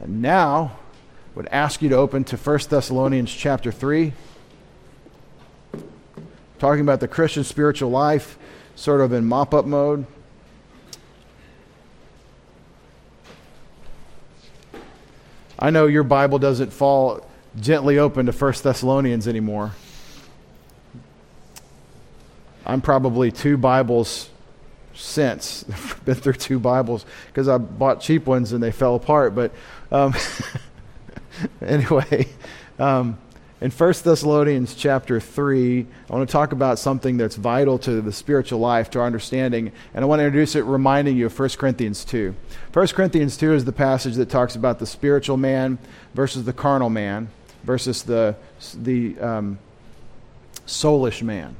And now, I would ask you to open to 1 Thessalonians chapter 3, talking about the Christian spiritual life, sort of in mop up mode. I know your Bible doesn't fall gently open to 1 Thessalonians anymore. I'm probably two Bibles since. I've been through two Bibles because I bought cheap ones and they fell apart. But um, anyway, um, in 1 Thessalonians chapter 3, I want to talk about something that's vital to the spiritual life, to our understanding, and I want to introduce it reminding you of 1 Corinthians 2. 1 Corinthians 2 is the passage that talks about the spiritual man versus the carnal man versus the, the um, soulish man.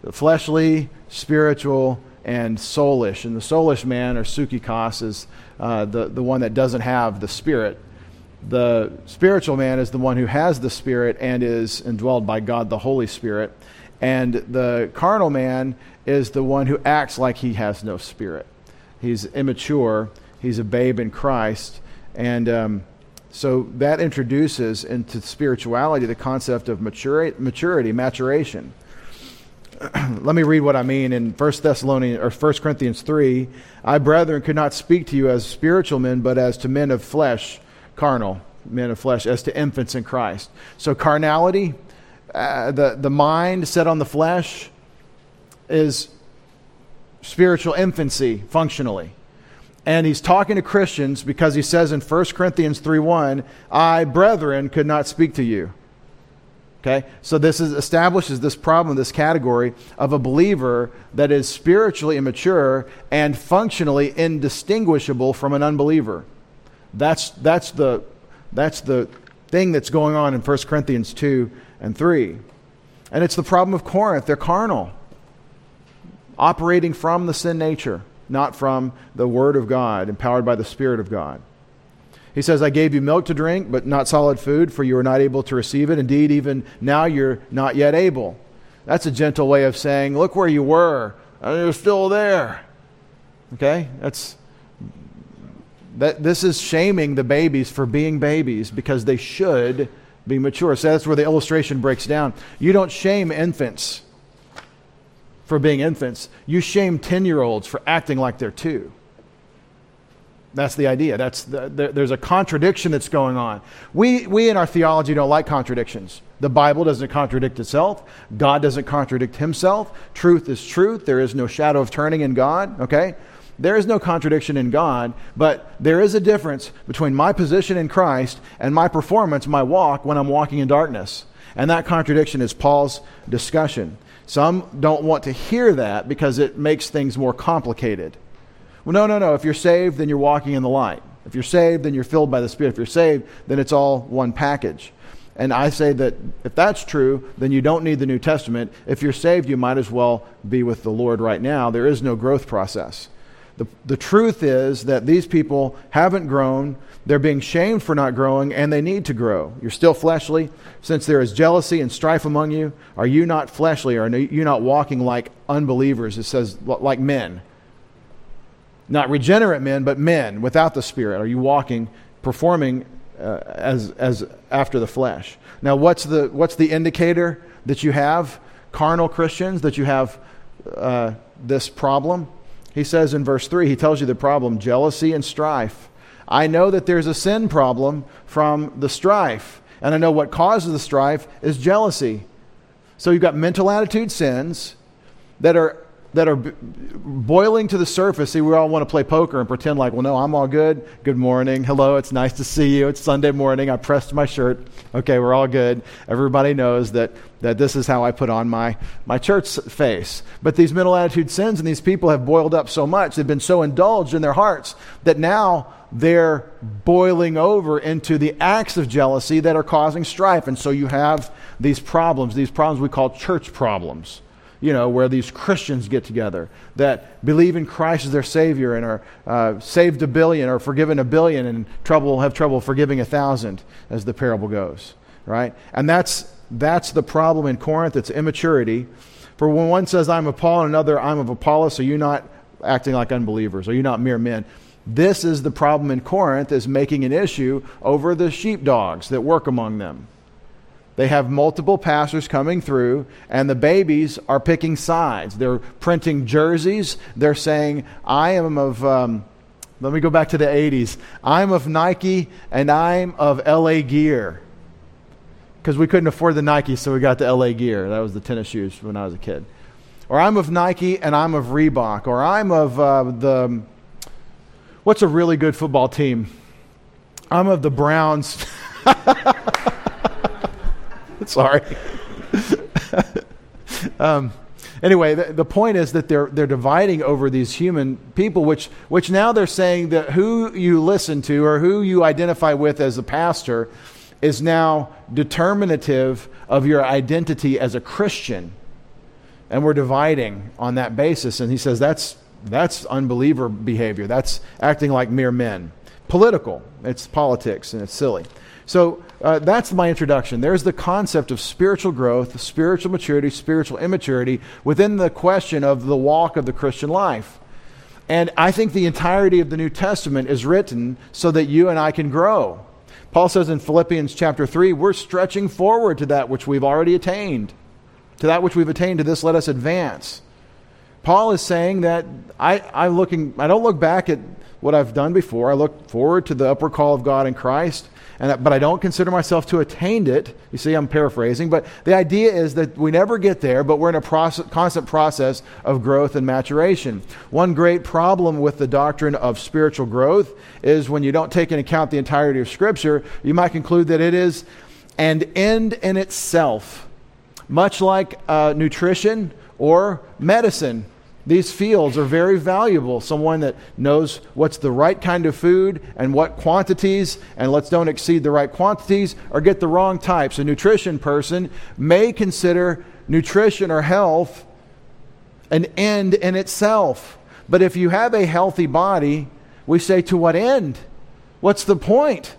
The fleshly, spiritual, and soulish. And the soulish man, or psychikos, is uh, the, the one that doesn't have the spirit the spiritual man is the one who has the Spirit and is indwelled by God the Holy Spirit. And the carnal man is the one who acts like he has no Spirit. He's immature, he's a babe in Christ. And um, so that introduces into spirituality the concept of maturity maturation. Let me read what I mean in 1 Thessalonians or 1 Corinthians 3. I, brethren, could not speak to you as spiritual men, but as to men of flesh carnal, men of flesh, as to infants in Christ. So, carnality, uh, the, the mind set on the flesh, is spiritual infancy functionally. And he's talking to Christians because he says in 1 Corinthians 3:1, I, brethren, could not speak to you. Okay? So this is, establishes this problem, this category of a believer that is spiritually immature and functionally indistinguishable from an unbeliever. That's, that's, the, that's the thing that's going on in 1 Corinthians 2 and 3. And it's the problem of Corinth. They're carnal, operating from the sin nature, not from the Word of God, empowered by the Spirit of God. He says, I gave you milk to drink, but not solid food, for you were not able to receive it. Indeed, even now you're not yet able. That's a gentle way of saying, Look where you were, and you're still there. Okay? That's that this is shaming the babies for being babies because they should be mature. So that's where the illustration breaks down. You don't shame infants for being infants, you shame 10 year olds for acting like they're two. That's the idea. That's the, the, there's a contradiction that's going on. We, we in our theology don't like contradictions. The Bible doesn't contradict itself. God doesn't contradict himself. Truth is truth. There is no shadow of turning in God, okay? There is no contradiction in God, but there is a difference between my position in Christ and my performance, my walk, when I'm walking in darkness. And that contradiction is Paul's discussion. Some don't want to hear that because it makes things more complicated. Well, no, no, no. If you're saved, then you're walking in the light. If you're saved, then you're filled by the Spirit. If you're saved, then it's all one package. And I say that if that's true, then you don't need the New Testament. If you're saved, you might as well be with the Lord right now. There is no growth process. The, the truth is that these people haven't grown. They're being shamed for not growing, and they need to grow. You're still fleshly. Since there is jealousy and strife among you, are you not fleshly? Or are you not walking like unbelievers? It says, like men. Not regenerate men, but men without the Spirit. Are you walking, performing uh, as, as after the flesh? Now, what's the, what's the indicator that you have carnal Christians, that you have uh, this problem? He says in verse 3, he tells you the problem jealousy and strife. I know that there's a sin problem from the strife, and I know what causes the strife is jealousy. So you've got mental attitude sins that are that are boiling to the surface. See, we all want to play poker and pretend like, well, no, I'm all good. Good morning. Hello, it's nice to see you. It's Sunday morning. I pressed my shirt. Okay, we're all good. Everybody knows that, that this is how I put on my, my church face. But these mental attitude sins and these people have boiled up so much, they've been so indulged in their hearts that now they're boiling over into the acts of jealousy that are causing strife. And so you have these problems, these problems we call church problems you know, where these Christians get together that believe in Christ as their Savior and are uh, saved a billion or forgiven a billion and trouble have trouble forgiving a thousand, as the parable goes, right? And that's that's the problem in Corinth. It's immaturity. For when one says, "I'm of Paul," and another, "I'm of Apollos," are you not acting like unbelievers? Are you not mere men? This is the problem in Corinth is making an issue over the sheepdogs that work among them. They have multiple pastors coming through, and the babies are picking sides. They're printing jerseys. They're saying, I am of, um, let me go back to the 80s. I'm of Nike and I'm of LA Gear. Because we couldn't afford the Nike, so we got the LA Gear. That was the tennis shoes when I was a kid. Or I'm of Nike and I'm of Reebok. Or I'm of uh, the, what's a really good football team? I'm of the Browns. Sorry. um, anyway, the, the, point is that they're, they're dividing over these human people, which, which now they're saying that who you listen to or who you identify with as a pastor is now determinative of your identity as a Christian. And we're dividing on that basis. And he says that's, that's unbeliever behavior. That's acting like mere men. Political. It's politics and it's silly. So uh, that's my introduction. There's the concept of spiritual growth, spiritual maturity, spiritual immaturity within the question of the walk of the Christian life. And I think the entirety of the New Testament is written so that you and I can grow. Paul says in Philippians chapter 3, we're stretching forward to that which we've already attained. To that which we've attained, to this let us advance. Paul is saying that I, I, looking, I don't look back at what I've done before. I look forward to the upward call of God in Christ and, but I don't consider myself to attained it. You see, I'm paraphrasing, but the idea is that we never get there, but we're in a process, constant process of growth and maturation. One great problem with the doctrine of spiritual growth is when you don't take into account the entirety of Scripture, you might conclude that it is an end in itself, much like uh, nutrition or medicine these fields are very valuable. Someone that knows what's the right kind of food and what quantities, and let's don't exceed the right quantities or get the wrong types. A nutrition person may consider nutrition or health an end in itself. But if you have a healthy body, we say, to what end? What's the point?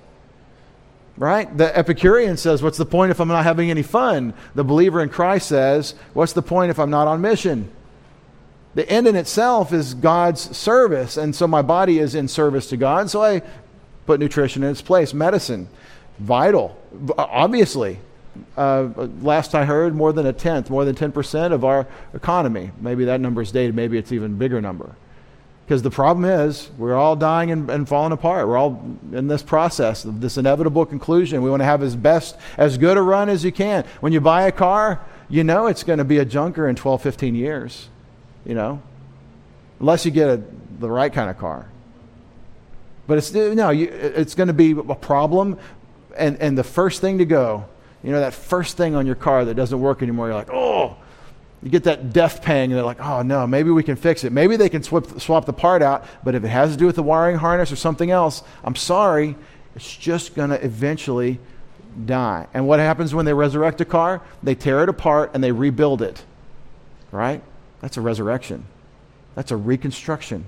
Right? The Epicurean says, What's the point if I'm not having any fun? The believer in Christ says, What's the point if I'm not on mission? The end in itself is God's service. And so my body is in service to God. So I put nutrition in its place. Medicine, vital, obviously. Uh, last I heard, more than a tenth, more than 10% of our economy. Maybe that number is dated. Maybe it's even bigger number. Because the problem is, we're all dying and, and, falling apart. We're all in this process this inevitable conclusion. We want to have as best, as good a run as you can. When you buy a car, you know it's going to be a junker in 12, 15 years you know, unless you get a, the right kind of car. But it's no, you, it's going to be a problem, and and the first thing to go, you know, that first thing on your car that doesn't work anymore, you're like, oh, you get that death pang, and they're like, oh no, maybe we can fix it. Maybe they can swap swap the part out, but if it has to do with the wiring harness or something else, I'm sorry, it's just going to eventually die. And what happens when they resurrect a car? They tear it apart and they rebuild it, right? That's a resurrection. That's a reconstruction.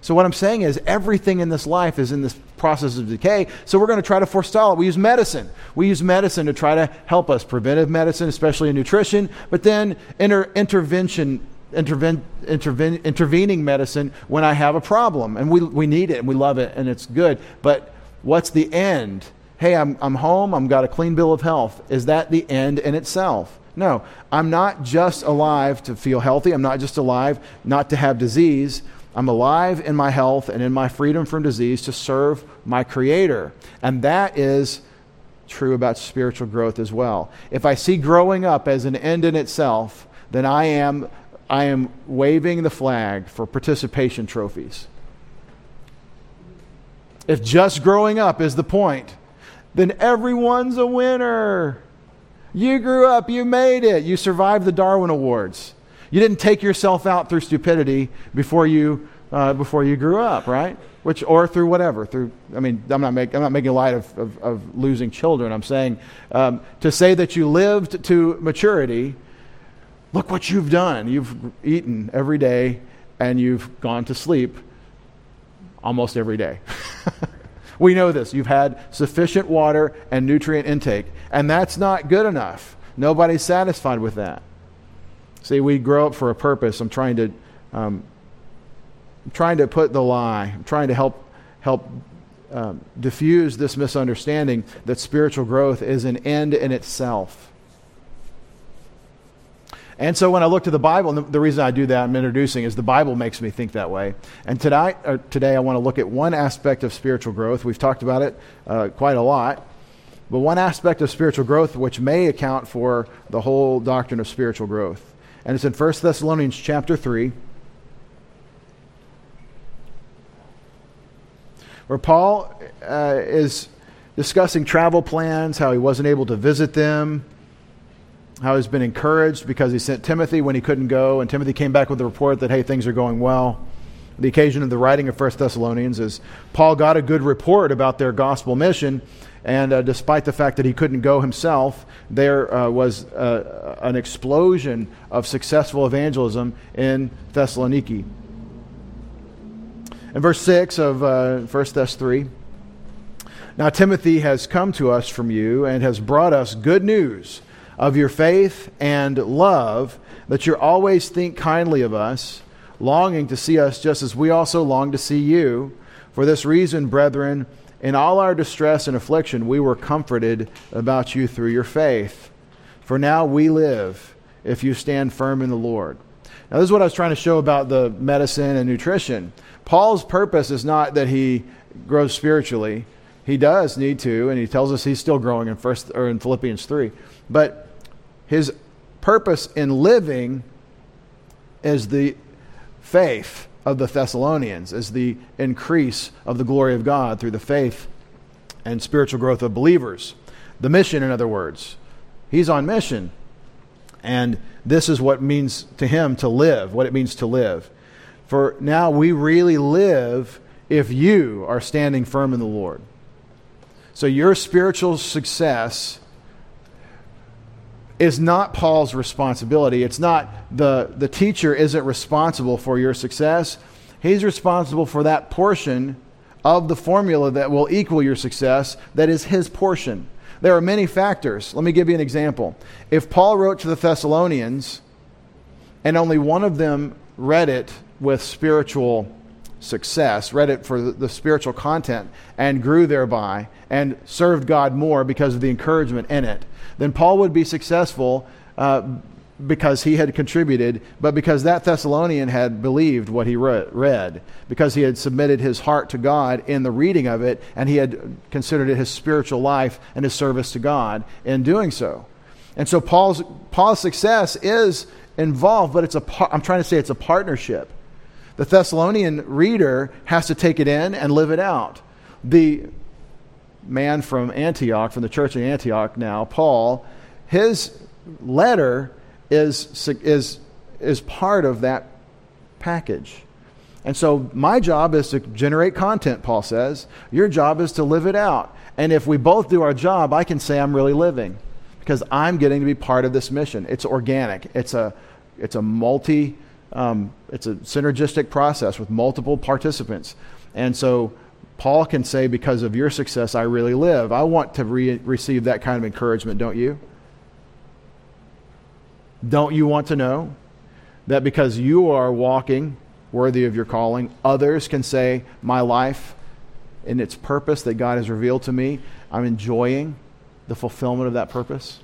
So, what I'm saying is, everything in this life is in this process of decay. So, we're going to try to forestall it. We use medicine. We use medicine to try to help us. Preventive medicine, especially in nutrition, but then inter- intervention, interven- interven- intervening medicine when I have a problem. And we, we need it and we love it and it's good. But what's the end? Hey, I'm, I'm home, I've got a clean bill of health. Is that the end in itself? No, I'm not just alive to feel healthy. I'm not just alive not to have disease. I'm alive in my health and in my freedom from disease to serve my Creator. And that is true about spiritual growth as well. If I see growing up as an end in itself, then I am, I am waving the flag for participation trophies. If just growing up is the point, then everyone's a winner. You grew up, you made it, you survived the Darwin Awards. You didn't take yourself out through stupidity before you, uh, before you grew up, right? Which, or through whatever, through, I mean, I'm not, make, I'm not making light of, of, of losing children. I'm saying um, to say that you lived to maturity, look what you've done. You've eaten every day and you've gone to sleep almost every day. We know this. You've had sufficient water and nutrient intake, and that's not good enough. Nobody's satisfied with that. See, we grow up for a purpose. I'm trying to, um, I'm trying to put the lie. I'm trying to help help um, diffuse this misunderstanding that spiritual growth is an end in itself. And so when I look to the Bible, and the, the, reason I do that, I'm introducing, is the Bible makes me think that way. And tonight, today, I want to look at one aspect of spiritual growth. We've talked about it uh, quite a lot. But one aspect of spiritual growth which may account for the whole doctrine of spiritual growth. And it's in 1 Thessalonians chapter 3. Where Paul uh, is discussing travel plans, how he wasn't able to visit them, how he's been encouraged because he sent Timothy when he couldn't go, and Timothy came back with a report that, hey, things are going well. The occasion of the writing of 1 Thessalonians is Paul got a good report about their gospel mission, and uh, despite the fact that he couldn't go himself, there uh, was uh, an explosion of successful evangelism in Thessaloniki. In verse 6 of uh, 1 Thess 3, now Timothy has come to us from you and has brought us good news of your faith and love, that you always think kindly of us, longing to see us just as we also long to see you. For this reason, brethren, in all our distress and affliction, we were comforted about you through your faith. For now we live if you stand firm in the Lord. Now, this is what I was trying to show about the medicine and nutrition. Paul's purpose is not that he grows spiritually. He does need to, and he tells us he's still growing in first or in Philippians 3. But his purpose in living is the faith of the Thessalonians is the increase of the glory of God through the faith and spiritual growth of believers. The mission, in other words. He's on mission. And this is what means to him to live, what it means to live. For now we really live if you are standing firm in the Lord. So your spiritual success is not Paul's responsibility. It's not the, the teacher isn't responsible for your success. He's responsible for that portion of the formula that will equal your success, that is his portion. There are many factors. Let me give you an example. If Paul wrote to the Thessalonians and only one of them read it with spiritual success, read it for the spiritual content, and grew thereby, and served God more because of the encouragement in it, then Paul would be successful uh, because he had contributed, but because that Thessalonian had believed what he read, because he had submitted his heart to God in the reading of it, and he had considered it his spiritual life and his service to God in doing so. And so Paul's, Paul's success is involved, but it's a, I'm trying to say it's a partnership. The Thessalonian reader has to take it in and live it out. The man from Antioch, from the church in Antioch now, Paul, his letter is, is, is part of that package. And so my job is to generate content, Paul says. Your job is to live it out. And if we both do our job, I can say I'm really living because I'm getting to be part of this mission. It's organic. It's a, it's a multi, um, it's a synergistic process with multiple participants. And so Paul can say, because of your success, I really live. I want to re- receive that kind of encouragement, don't you? Don't you want to know that because you are walking worthy of your calling, others can say, My life in its purpose that God has revealed to me, I'm enjoying the fulfillment of that purpose?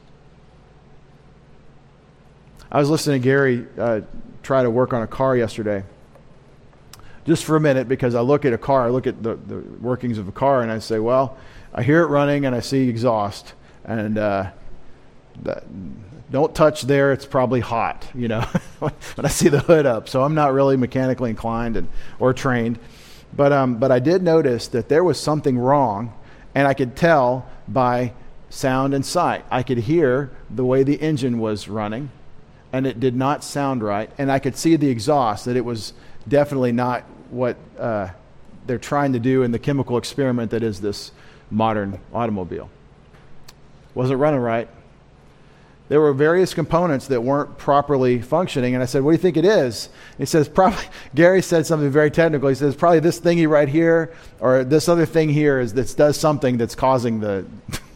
I was listening to Gary uh, try to work on a car yesterday just for a minute because I look at a car, I look at the, the workings of a car, and I say, well, I hear it running and I see exhaust, and uh, that, don't touch there. It's probably hot, you know, when I see the hood up. So I'm not really mechanically inclined and or trained, but um, but I did notice that there was something wrong, and I could tell by sound and sight. I could hear the way the engine was running, and it did not sound right, and I could see the exhaust that it was definitely not what uh, they're trying to do in the chemical experiment that is this modern automobile. Wasn't running right. There were various components that weren't properly functioning, and I said, "What do you think it is?" He says, "Probably." Gary said something very technical. He says, "Probably this thingy right here, or this other thing here, is that does something that's causing the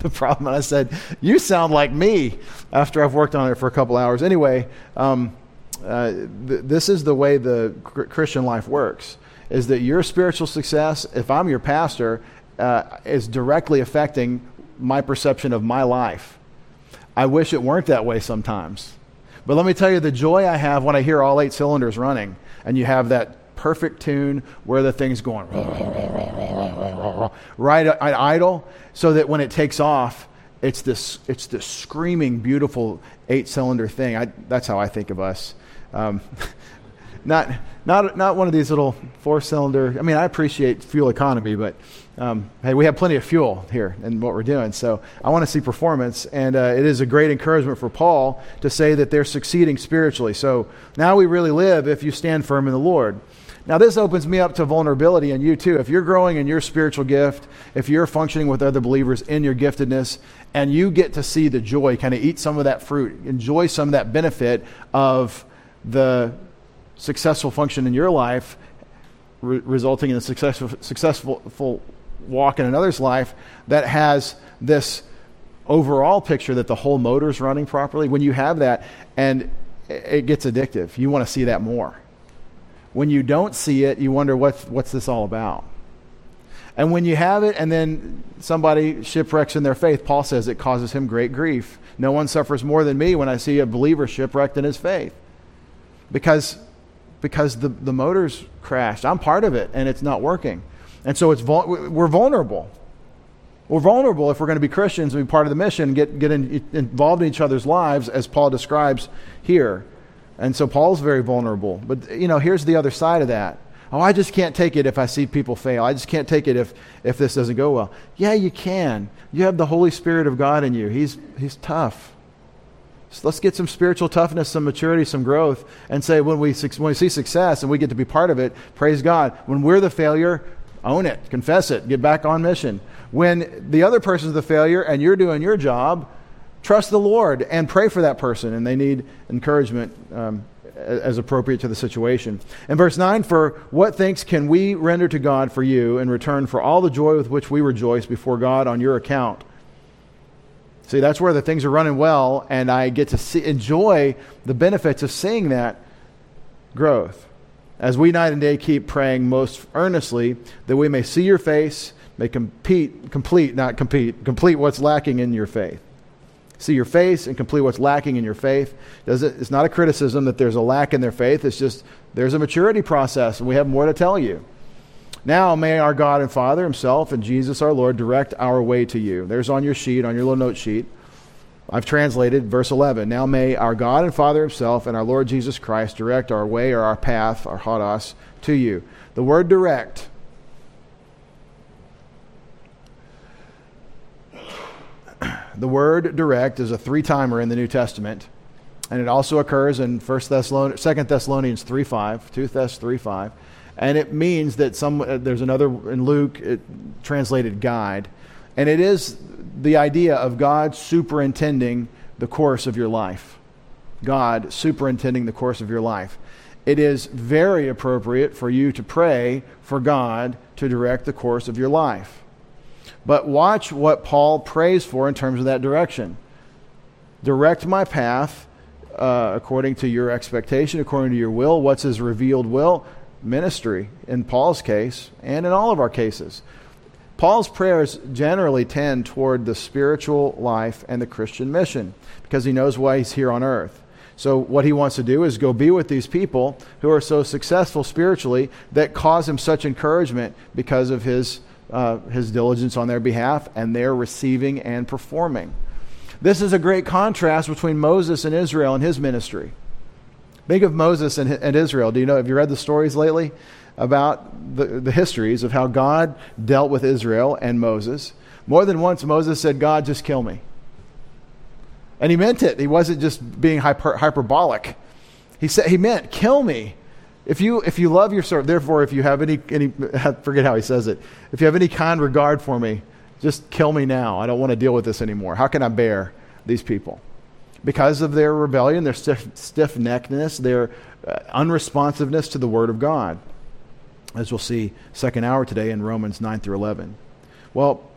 the problem." And I said, "You sound like me." After I've worked on it for a couple hours, anyway. Um, uh, th- this is the way the cr- Christian life works is that your spiritual success, if I'm your pastor, uh, is directly affecting my perception of my life. I wish it weren't that way sometimes. But let me tell you the joy I have when I hear all eight cylinders running and you have that perfect tune where the thing's going right at idle so that when it takes off, it's this, it's this screaming, beautiful eight cylinder thing. I, that's how I think of us. Um, not, not, not one of these little four cylinder. I mean, I appreciate fuel economy, but um, hey, we have plenty of fuel here in what we're doing. So I want to see performance. And uh, it is a great encouragement for Paul to say that they're succeeding spiritually. So now we really live if you stand firm in the Lord. Now, this opens me up to vulnerability in you too. If you're growing in your spiritual gift, if you're functioning with other believers in your giftedness, and you get to see the joy, kind of eat some of that fruit, enjoy some of that benefit of the successful function in your life, re- resulting in a successful, successful walk in another's life that has this overall picture that the whole motor is running properly. When you have that, and it gets addictive, you want to see that more. When you don't see it, you wonder what's, what's this all about? And when you have it and then somebody shipwrecks in their faith, Paul says it causes him great grief. No one suffers more than me when I see a believer shipwrecked in his faith. Because, because the, the motor's crashed. I'm part of it and it's not working. And so it's we're vulnerable. We're vulnerable if we're going to be Christians and be part of the mission, get, get in, involved in each other's lives, as Paul describes here. And so Paul's very vulnerable. But, you know, here's the other side of that. Oh, I just can't take it if I see people fail. I just can't take it if, if this doesn't go well. Yeah, you can. You have the Holy Spirit of God in you. He's, he's tough. So let's get some spiritual toughness, some maturity, some growth, and say when we, when we see success and we get to be part of it, praise God. When we're the failure, own it, confess it, get back on mission. When the other person's the failure and you're doing your job, trust the Lord and pray for that person, and they need encouragement um, as appropriate to the situation. In verse 9, for what thanks can we render to God for you in return for all the joy with which we rejoice before God on your account? See, that's where the things are running well, and I get to see, enjoy the benefits of seeing that growth. As we night and day keep praying most earnestly that we may see your face, may compete, complete, not compete, complete what's lacking in your faith see your face and complete what's lacking in your faith. It, it's not a criticism that there's a lack in their faith. It's just there's a maturity process, and we have more to tell you. Now, may our God and Father Himself and Jesus our Lord direct our way to you. There's on your sheet, on your little note sheet. I've translated verse 11. Now, may our God and Father Himself and our Lord Jesus Christ direct our way or our path, our hodos, to you. The word direct the word direct is a three timer in the New Testament. And it also occurs in 1 Thessalonians, 2 Thessalonians 3 5, 2 Thess 3 5. And it means that some, uh, there's another in Luke, it, translated guide. And it is the idea of God superintending the course of your life. God superintending the course of your life. It is very appropriate for you to pray for God to direct the course of your life. But watch what Paul prays for in terms of that direction. Direct my path uh, according to your expectation, according to your will. What's his revealed will? Ministry, in Paul's case, and in all of our cases. Paul's prayers generally tend toward the spiritual life and the Christian mission because he knows why he's here on earth. So, what he wants to do is go be with these people who are so successful spiritually that cause him such encouragement because of his uh, his diligence on their behalf, and they're receiving and performing. This is a great contrast between Moses and Israel and his ministry. Think of Moses and, and Israel. Do you know, have you read the stories lately about the, the histories of how God dealt with Israel and Moses? More than once, Moses said, God, just kill me. And he meant it. He wasn't just being hyper, hyperbolic. He said he meant kill me. If you, if you love your servant, therefore, if you have any, any, forget how he says it, if you have any kind regard for me, just kill me now. I don't want to deal with this anymore. How can I bear these people? Because of their rebellion, their stiff, stiff neckedness, their uh, unresponsiveness to the Word of God, as we'll see second hour today in Romans 9 through 11. Well,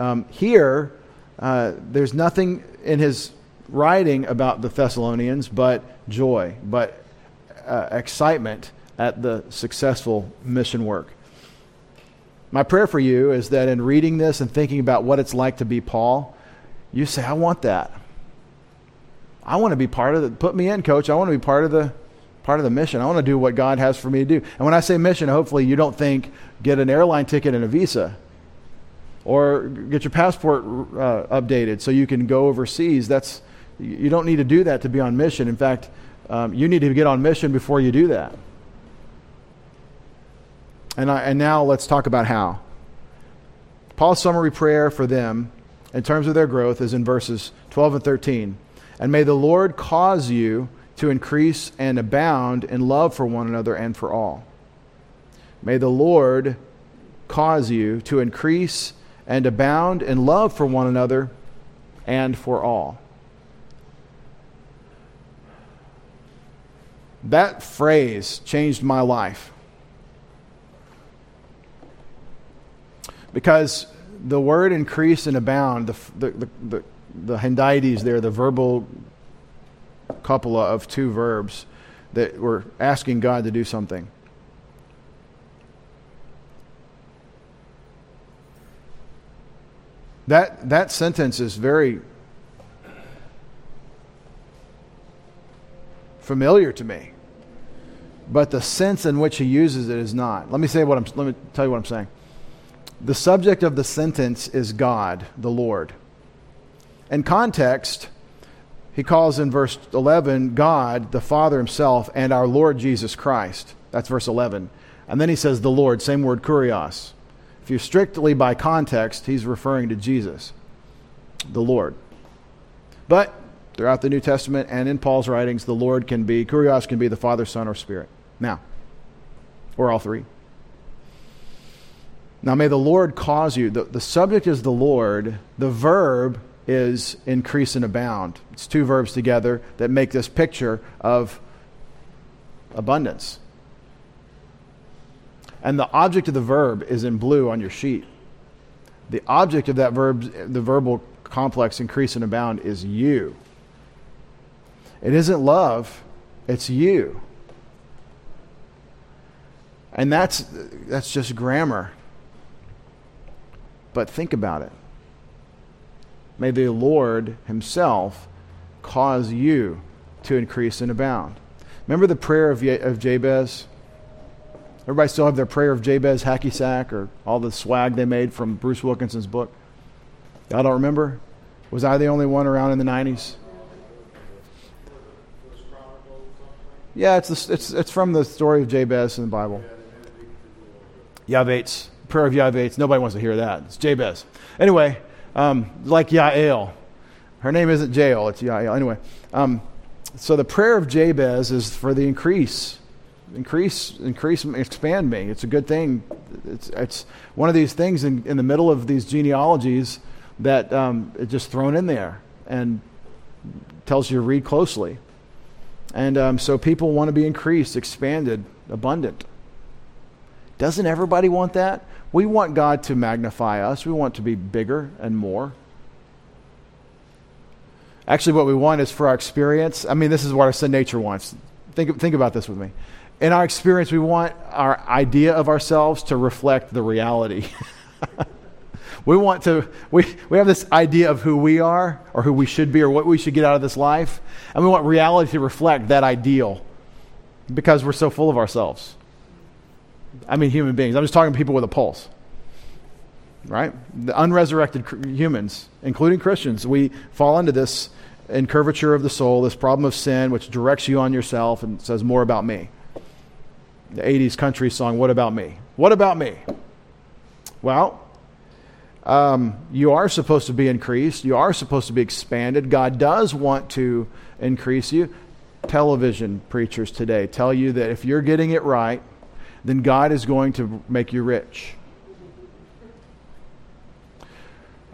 um, here, uh, there's nothing in his writing about the Thessalonians but joy, but uh, excitement at the successful mission work. My prayer for you is that in reading this and thinking about what it's like to be Paul, you say, I want that. I want to be part of the put me in, coach. I want to be part of the part of the mission. I want to do what God has for me to do. And when I say mission, hopefully you don't think get an airline ticket and a visa or get your passport uh, updated so you can go overseas. That's you don't need to do that to be on mission. In fact, um, you need to get on mission before you do that. And, I, and now let's talk about how. Paul's summary prayer for them in terms of their growth is in verses 12 and 13. And may the Lord cause you to increase and abound in love for one another and for all. May the Lord cause you to increase and abound in love for one another and for all. That phrase changed my life. Because the word increase and abound, the, the, the, the, the there, the verbal copula of two verbs that we're asking God to do something. That, that sentence is very familiar to me, but the sense in which he uses it is not. Let me say what I'm. Let me tell you what I'm saying. The subject of the sentence is God, the Lord. In context, he calls in verse 11 God, the Father himself, and our Lord Jesus Christ. That's verse 11. And then he says the Lord, same word, kurios. If you're strictly by context, he's referring to Jesus, the Lord. But throughout the New Testament and in Paul's writings, the Lord can be, kurios can be the Father, Son, or Spirit. Now, or all three. Now, may the Lord cause you, the, the subject is the Lord, the verb is increase and abound. It's two verbs together that make this picture of abundance. And the object of the verb is in blue on your sheet. The object of that verb, the verbal complex increase and abound, is you. It isn't love, it's you. And that's, that's just grammar. But think about it. May the Lord Himself cause you to increase and abound. Remember the prayer of, of Jabez? Everybody still have their prayer of Jabez hacky sack or all the swag they made from Bruce Wilkinson's book? Y'all don't remember? Was I the only one around in the 90s? Yeah, it's, the, it's, it's from the story of Jabez in the Bible. Yavetz, prayer of Yavetz. Nobody wants to hear that. It's Jabez. Anyway, um, like Yael. Her name isn't Jael, it's Yael. Anyway, um, so the prayer of Jabez is for the increase increase, increase, expand me. It's a good thing. It's, it's one of these things in, in the middle of these genealogies that um, it's just thrown in there and tells you to read closely. And um, so people want to be increased, expanded, abundant. Doesn't everybody want that? We want God to magnify us. We want to be bigger and more. Actually, what we want is for our experience. I mean, this is what our sin nature wants. Think, think about this with me in our experience, we want our idea of ourselves to reflect the reality. we want to, we, we have this idea of who we are or who we should be or what we should get out of this life. And we want reality to reflect that ideal because we're so full of ourselves. I mean, human beings. I'm just talking people with a pulse. Right? The unresurrected humans, including Christians, we fall into this incurvature of the soul, this problem of sin, which directs you on yourself and says more about me the 80s country song, What About Me? What About Me? Well, um, you are supposed to be increased. You are supposed to be expanded. God does want to increase you. Television preachers today tell you that if you're getting it right, then God is going to make you rich.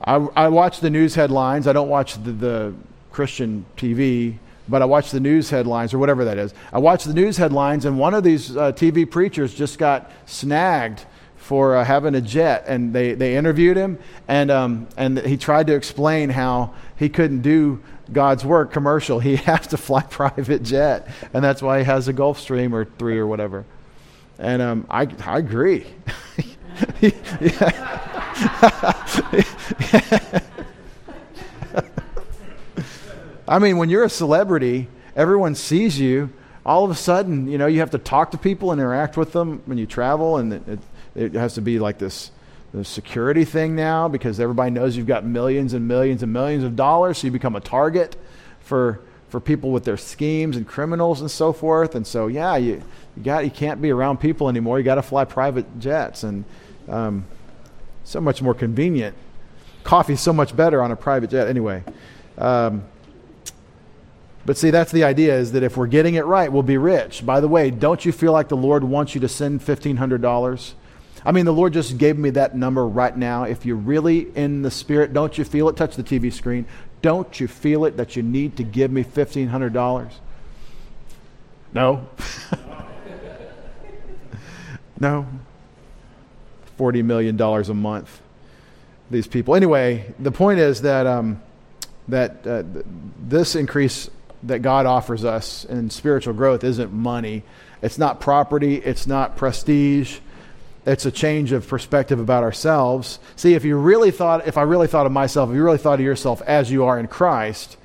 I, I watch the news headlines. I don't watch the, the Christian TV but I watch the news headlines or whatever that is. I watched the news headlines, and one of these uh, TV preachers just got snagged for uh, having a jet, and they, they interviewed him, and, um, and he tried to explain how he couldn't do God's work commercial. He has to fly private jet, and that's why he has a Gulfstream or three or whatever. And um, I, I agree. I mean, when you're a celebrity, everyone sees you. All of a sudden, you know, you have to talk to people and interact with them when you travel, and it, it, has to be like this security thing now because everybody knows you've got millions and millions and millions of dollars, so you become a target for for people with their schemes and criminals and so forth. And so, yeah, you, you got you can't be around people anymore. You got to fly private jets, and um, so much more convenient. Coffee's so much better on a private jet. Anyway. Um, but see, that's the idea is that if we're getting it right, we'll be rich. By the way, don't you feel like the Lord wants you to send $1,500? I mean, the Lord just gave me that number right now. If you're really in the Spirit, don't you feel it? Touch the TV screen. Don't you feel it that you need to give me $1,500? No. no. $40 million a month. These people. Anyway, the point is that, um, that uh, this increase that God offers us in spiritual growth isn't money. It's not property. It's not prestige. It's a change of perspective about ourselves. See, if you really thought, if I really thought of myself, if you really thought of yourself as you are in Christ,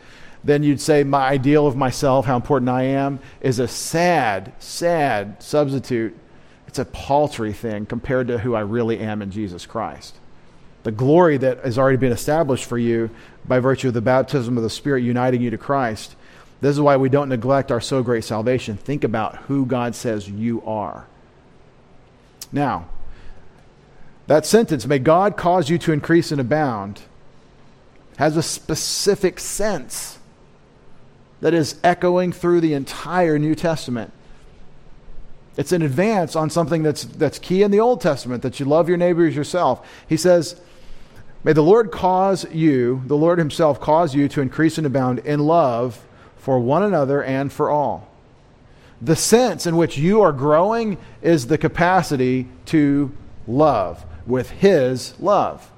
then you'd say my ideal of myself, how important I am, is a sad, sad substitute. It's a paltry thing compared to who I really am in Jesus Christ. The glory that has already been established for you by virtue of the baptism of the Spirit uniting you to Christ this is why we don't neglect our so great salvation. Think about who God says you are. Now, that sentence, may God cause you to increase and abound, has a specific sense that is echoing through the entire New Testament. It's an advance on something that's, that's key in the Old Testament, that you love your neighbors yourself. He says, May the Lord cause you, the Lord Himself cause you to increase and abound in love for one another and for all. The sense in which you are growing is the capacity to love with His love.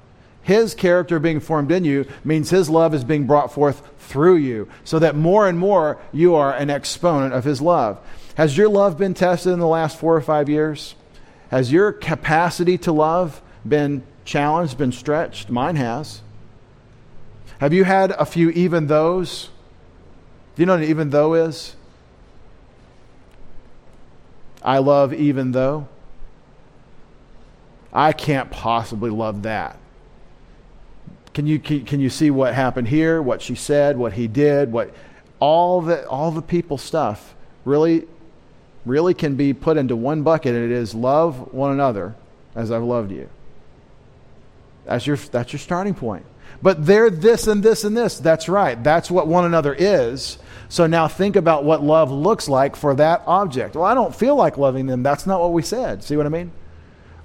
His character being formed in you means His love is being brought forth through you, so that more and more you are an exponent of His love. Has your love been tested in the last four or five years? Has your capacity to love been challenged, been stretched? Mine has. Have you had a few even those? Do you know what an even though is? I love even though. I can't possibly love that. Can you, can you see what happened here, what she said, what he did, what all the, all the people stuff really, really can be put into one bucket, and it is love one another as I've loved you. That's your, that's your starting point. But they're this and this and this. That's right. That's what one another is. So now think about what love looks like for that object. Well, I don't feel like loving them. That's not what we said. See what I mean?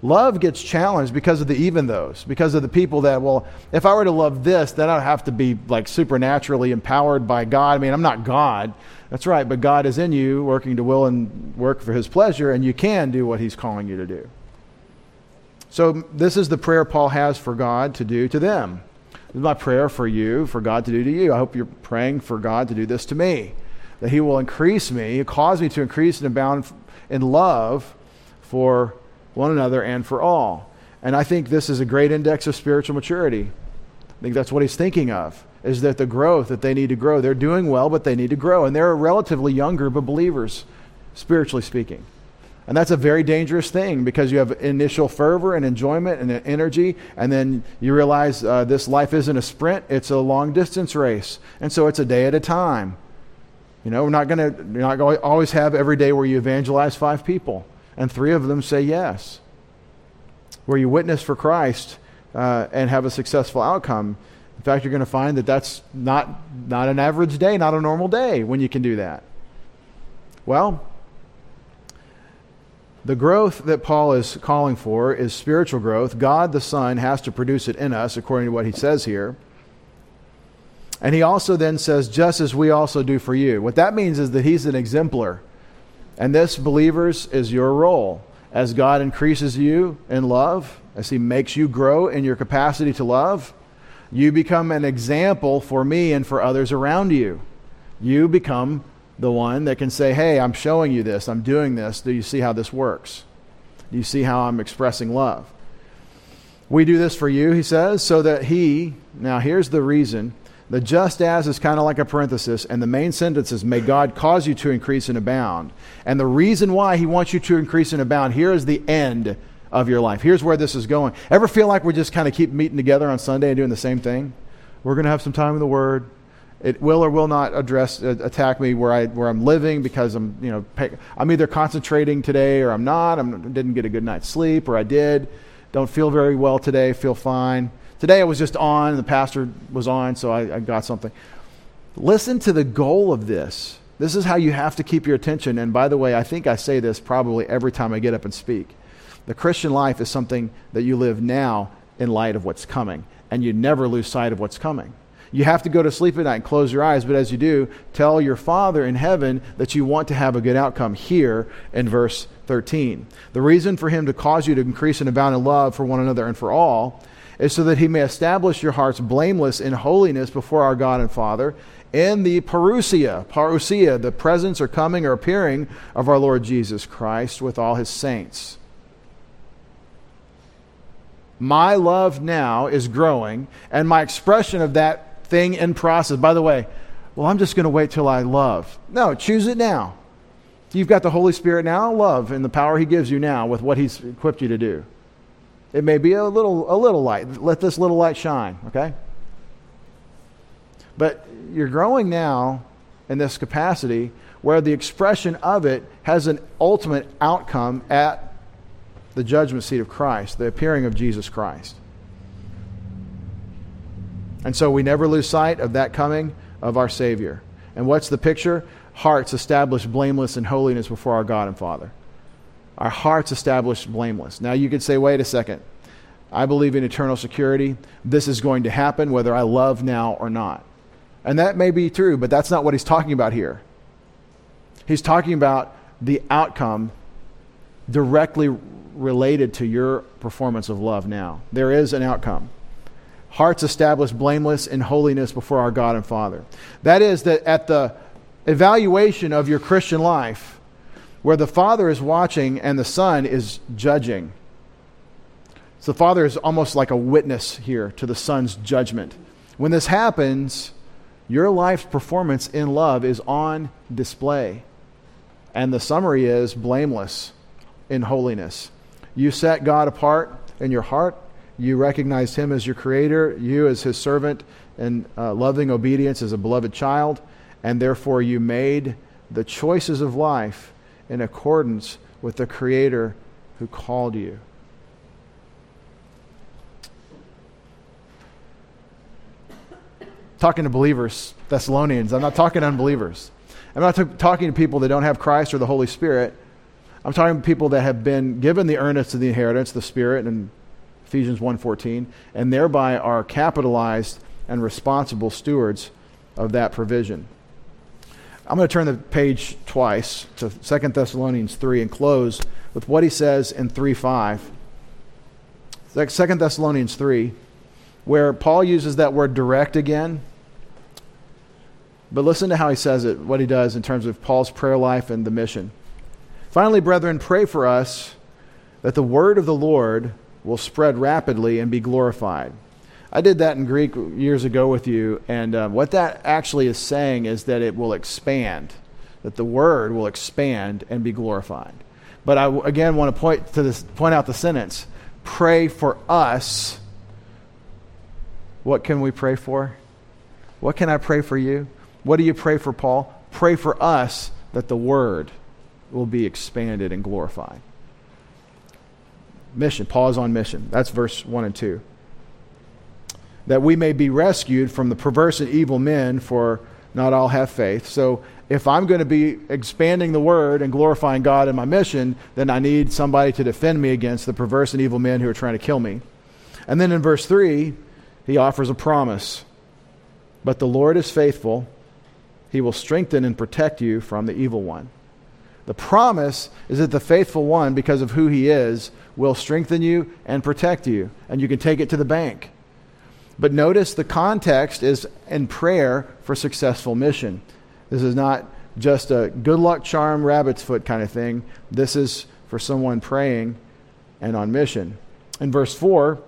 Love gets challenged because of the even those, because of the people that, well, if I were to love this, then I'd have to be like supernaturally empowered by God. I mean, I'm not God. That's right, but God is in you, working to will and work for his pleasure, and you can do what he's calling you to do. So, this is the prayer Paul has for God to do to them. This is my prayer for you, for God to do to you. I hope you're praying for God to do this to me, that He will increase me, cause me to increase and abound in love for one another and for all. And I think this is a great index of spiritual maturity. I think that's what he's thinking of, is that the growth that they need to grow. They're doing well, but they need to grow. And they're a relatively young group of believers, spiritually speaking. And that's a very dangerous thing because you have initial fervor and enjoyment and energy, and then you realize uh, this life isn't a sprint, it's a long distance race. And so it's a day at a time. You know, we're not going to not to always have every day where you evangelize five people and three of them say yes. Where you witness for Christ uh, and have a successful outcome. In fact, you're going to find that that's not, not an average day, not a normal day when you can do that. Well, the growth that Paul is calling for is spiritual growth. God the Son has to produce it in us, according to what he says here. And he also then says, just as we also do for you. What that means is that he's an exemplar. And this, believers, is your role. As God increases you in love, as he makes you grow in your capacity to love, you become an example for me and for others around you. You become the one that can say, Hey, I'm showing you this, I'm doing this. Do you see how this works? Do you see how I'm expressing love? We do this for you, he says, so that he, now here's the reason. The just as is kind of like a parenthesis, and the main sentence is, May God cause you to increase and abound. And the reason why he wants you to increase and abound, here is the end of your life. Here's where this is going. Ever feel like we just kind of keep meeting together on Sunday and doing the same thing? We're going to have some time in the Word. It will or will not address uh, attack me where I where I'm living because I'm you know pay, I'm either concentrating today or I'm not. I didn't get a good night's sleep or I did. Don't feel very well today. Feel fine. Today I was just on. The pastor was on, so I, I got something. Listen to the goal of this. This is how you have to keep your attention. And by the way, I think I say this probably every time I get up and speak. The Christian life is something that you live now in light of what's coming, and you never lose sight of what's coming. You have to go to sleep at night and close your eyes, but as you do, tell your Father in heaven that you want to have a good outcome here in verse 13. The reason for Him to cause you to increase and abound in love for one another and for all is so that He may establish your hearts blameless in holiness before our God and Father in the parousia, parousia, the presence or coming or appearing of our Lord Jesus Christ with all His saints. My love now is growing, and my expression of that thing in process. By the way, well, I'm just going to wait till I love. No, choose it now. You've got the Holy Spirit now, love, and the power He gives you now with what He's equipped you to do. It may be a little, a little light. Let this little light shine, okay? But you're growing now in this capacity where the expression of it has an ultimate outcome at the judgment seat of Christ, the appearing of Jesus Christ. And so we never lose sight of that coming of our Savior. And what's the picture? Hearts established blameless in holiness before our God and Father. Our hearts established blameless. Now you could say, wait a second. I believe in eternal security. This is going to happen whether I love now or not. And that may be true, but that's not what he's talking about here. He's talking about the outcome directly related to your performance of love now. There is an outcome hearts established blameless in holiness before our God and Father. That is, that at the evaluation of your Christian life, where the Father is watching and the Son is judging. So the Father is almost like a witness here to the Son's judgment. When this happens, your life's performance in love is on display. And the summary is blameless in holiness. You set God apart in your heart you recognized him as your creator, you as his servant, and uh, loving obedience as a beloved child, and therefore you made the choices of life in accordance with the creator who called you. Talking to believers, Thessalonians, I'm not talking to unbelievers. I'm not t- talking to people that don't have Christ or the Holy Spirit. I'm talking to people that have been given the earnest of the inheritance, the Spirit, and Ephesians 1:14, and thereby are capitalized and responsible stewards of that provision. I'm going to turn the page twice to 2 Thessalonians 3 and close with what he says in 3:5. 2 Thessalonians 3 where Paul uses that word direct again. But listen to how he says it, what he does in terms of Paul's prayer life and the mission. Finally, brethren, pray for us that the word of the Lord will spread rapidly and be glorified. I did that in Greek years ago with you, and uh, what that actually is saying is that it will expand, that the word will expand and be glorified. But I again want to point to this, point out the sentence: "Pray for us." What can we pray for? What can I pray for you? What do you pray for Paul? Pray for us that the word will be expanded and glorified mission. Pause on mission. That's verse 1 and 2. That we may be rescued from the perverse and evil men, for not all have faith. So if I'm going to be expanding the word and glorifying God in my mission, then I need somebody to defend me against the perverse and evil men who are trying to kill me. And then in verse 3, he offers a promise. But the Lord is faithful, he will strengthen and protect you from the evil one. The promise is that the faithful one, because of who he is, will strengthen you and protect you, and you can take it to the bank. But notice the context is in prayer for successful mission. This is not just a good luck charm, rabbit's foot kind of thing. This is for someone praying and on mission. In verse 4,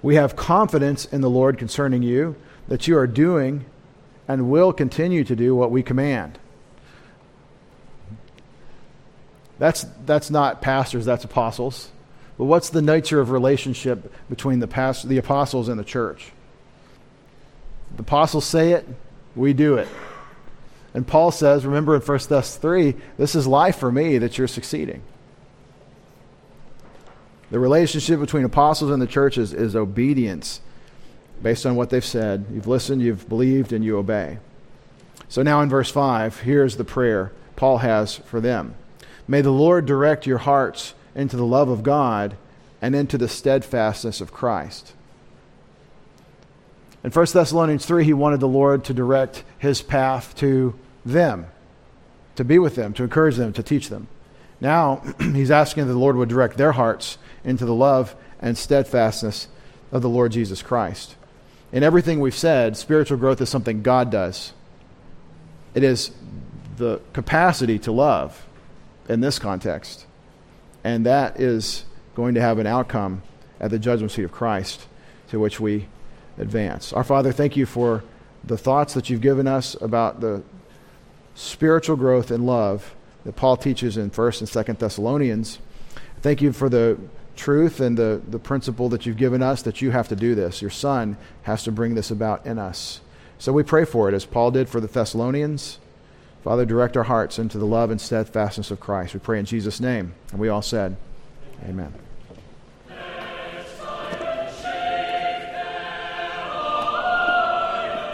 we have confidence in the Lord concerning you that you are doing and will continue to do what we command. That's, that's not pastors, that's apostles. But what's the nature of relationship between the, past, the apostles and the church? The apostles say it, we do it. And Paul says, remember in 1 Thess 3, this is life for me that you're succeeding. The relationship between apostles and the church is, is obedience based on what they've said. You've listened, you've believed, and you obey. So now in verse 5, here's the prayer Paul has for them May the Lord direct your hearts into the love of God and into the steadfastness of Christ. In 1 Thessalonians 3, he wanted the Lord to direct his path to them, to be with them, to encourage them, to teach them. Now, he's asking that the Lord would direct their hearts into the love and steadfastness of the Lord Jesus Christ. In everything we've said, spiritual growth is something God does. It is the capacity to love in this context. And that is going to have an outcome at the judgment seat of Christ to which we advance. Our Father, thank you for the thoughts that you've given us about the spiritual growth and love that Paul teaches in 1st and 2nd Thessalonians. Thank you for the truth and the, the principle that you've given us that you have to do this. Your Son has to bring this about in us. So we pray for it as Paul did for the Thessalonians. Father, direct our hearts into the love and steadfastness of Christ. We pray in Jesus' name. And we all said, Amen.